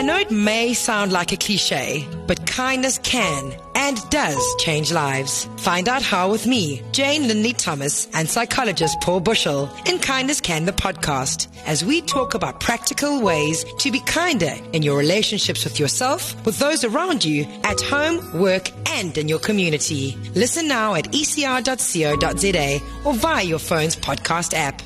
I know it may sound like a cliche, but kindness can and does change lives. Find out how with me, Jane Linley Thomas, and psychologist Paul Buschell in Kindness Can the podcast, as we talk about practical ways to be kinder in your relationships with yourself, with those around you, at home, work, and in your community. Listen now at ecr.co.za or via your phone's podcast app.